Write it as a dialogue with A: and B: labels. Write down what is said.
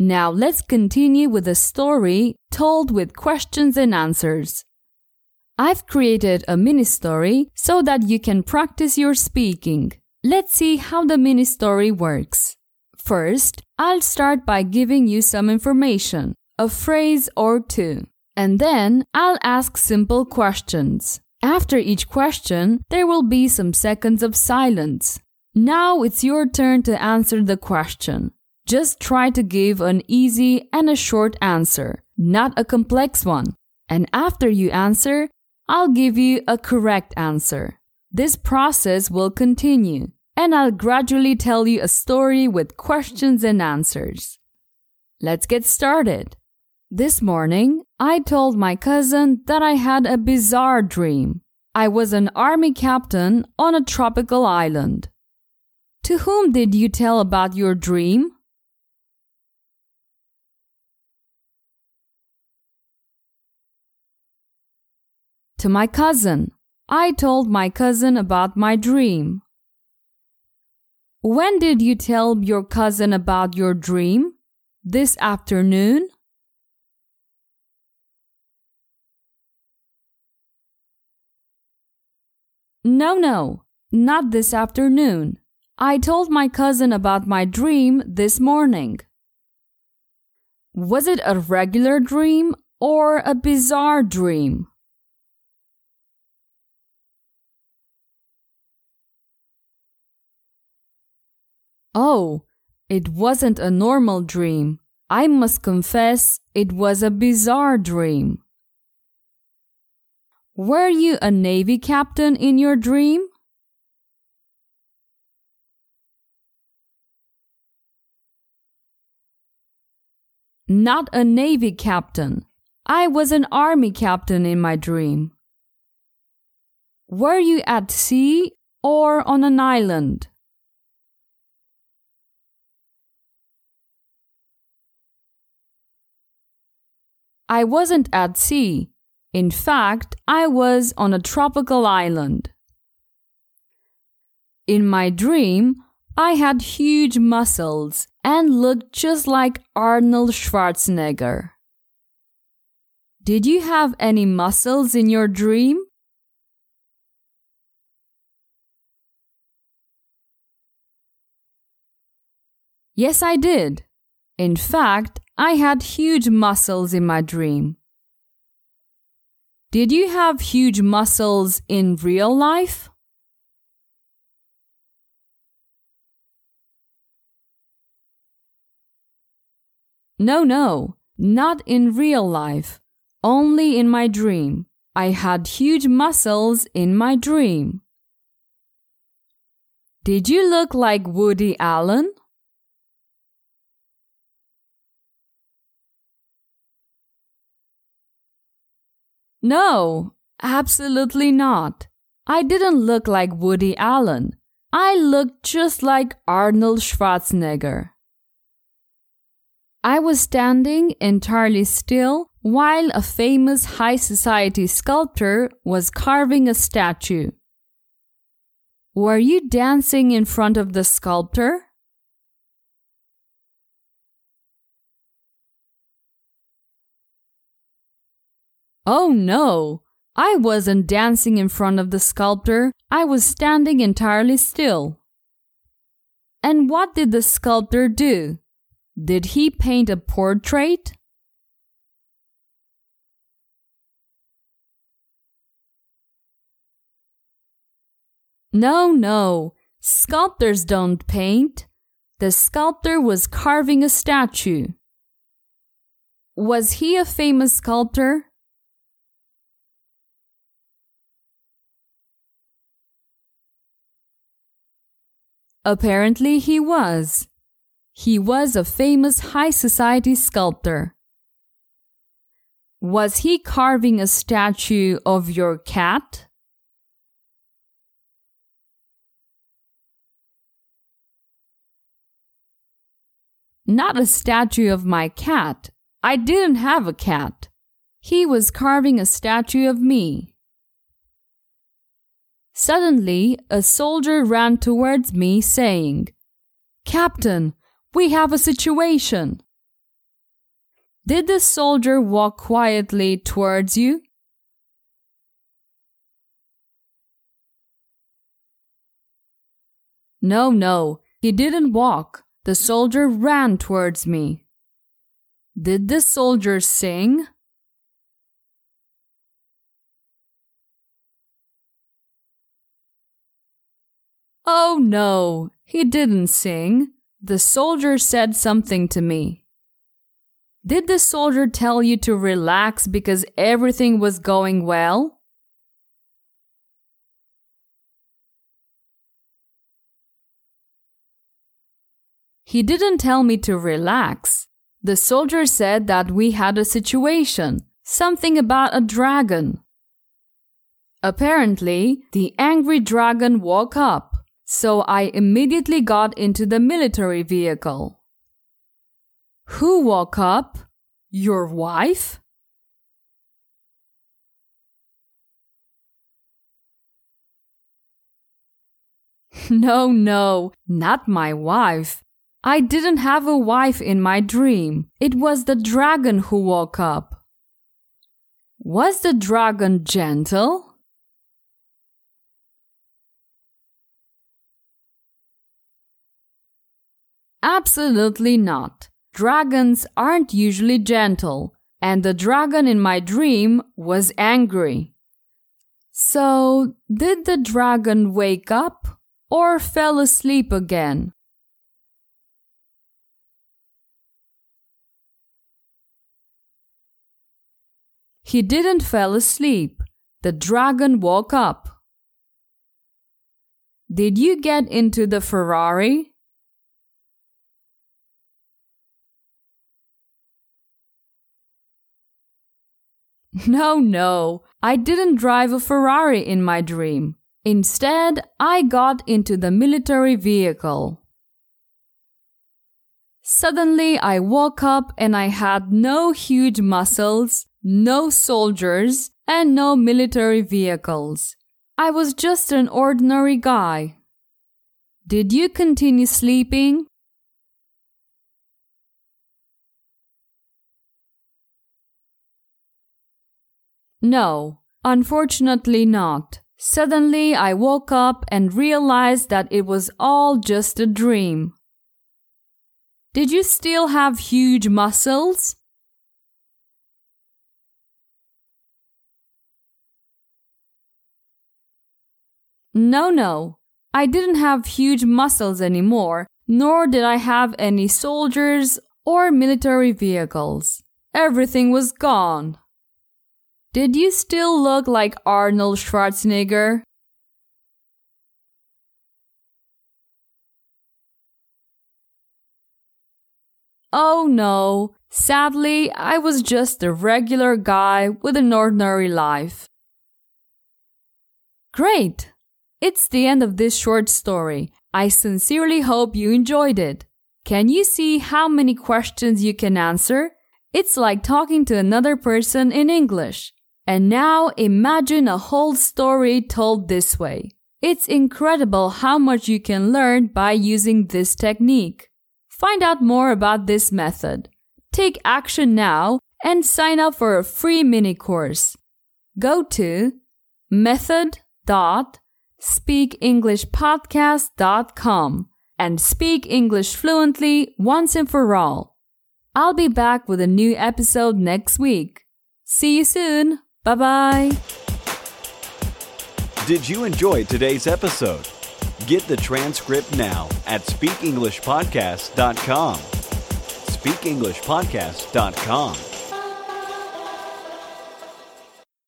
A: Now let's continue with the story told with questions and answers. I've created a mini story so that you can practice your speaking. Let's see how the mini story works. First, I'll start by giving you some information, a phrase or two, and then I'll ask simple questions. After each question, there will be some seconds of silence. Now it's your turn to answer the question. Just try to give an easy and a short answer, not a complex one. And after you answer, I'll give you a correct answer. This process will continue, and I'll gradually tell you a story with questions and answers. Let's get started. This morning, I told my cousin that I had a bizarre dream. I was an army captain on a tropical island. To whom did you tell about your dream? To my cousin. I told my cousin about my dream. When did you tell your cousin about your dream? This afternoon? No, no, not this afternoon. I told my cousin about my dream this morning. Was it a regular dream or a bizarre dream? Oh, it wasn't a normal dream. I must confess it was a bizarre dream. Were you a Navy captain in your dream? Not a Navy captain. I was an Army captain in my dream. Were you at sea or on an island? I wasn't at sea. In fact, I was on a tropical island. In my dream, I had huge muscles and looked just like Arnold Schwarzenegger. Did you have any muscles in your dream? Yes, I did. In fact, I had huge muscles in my dream. Did you have huge muscles in real life? No, no, not in real life, only in my dream. I had huge muscles in my dream. Did you look like Woody Allen? No, absolutely not. I didn't look like Woody Allen. I looked just like Arnold Schwarzenegger. I was standing entirely still while a famous high society sculptor was carving a statue. Were you dancing in front of the sculptor? Oh no! I wasn't dancing in front of the sculptor, I was standing entirely still. And what did the sculptor do? Did he paint a portrait? No, no, sculptors don't paint. The sculptor was carving a statue. Was he a famous sculptor? Apparently, he was. He was a famous high society sculptor. Was he carving a statue of your cat? Not a statue of my cat. I didn't have a cat. He was carving a statue of me. Suddenly, a soldier ran towards me, saying, Captain, we have a situation. Did the soldier walk quietly towards you? No, no, he didn't walk. The soldier ran towards me. Did the soldier sing? Oh no, he didn't sing. The soldier said something to me. Did the soldier tell you to relax because everything was going well? He didn't tell me to relax. The soldier said that we had a situation, something about a dragon. Apparently, the angry dragon woke up, so I immediately got into the military vehicle. Who woke up? Your wife? No, no, not my wife. I didn't have a wife in my dream. It was the dragon who woke up. Was the dragon gentle? Absolutely not. Dragons aren't usually gentle, and the dragon in my dream was angry. So, did the dragon wake up or fell asleep again? He didn't fell asleep. The dragon woke up. Did you get into the Ferrari? No, no, I didn't drive a Ferrari in my dream. Instead, I got into the military vehicle. Suddenly, I woke up and I had no huge muscles, no soldiers, and no military vehicles. I was just an ordinary guy. Did you continue sleeping? No, unfortunately not. Suddenly, I woke up and realized that it was all just a dream. Did you still have huge muscles? No, no. I didn't have huge muscles anymore, nor did I have any soldiers or military vehicles. Everything was gone. Did you still look like Arnold Schwarzenegger? Oh no, sadly, I was just a regular guy with an ordinary life. Great! It's the end of this short story. I sincerely hope you enjoyed it. Can you see how many questions you can answer? It's like talking to another person in English. And now imagine a whole story told this way. It's incredible how much you can learn by using this technique. Find out more about this method. Take action now and sign up for a free mini course. Go to method.com speakenglishpodcast.com and speak English fluently once and for all. I'll be back with a new episode next week. See you soon. Bye bye.
B: Did you enjoy today's episode? Get the transcript now at speakenglishpodcast.com. Speakenglishpodcast.com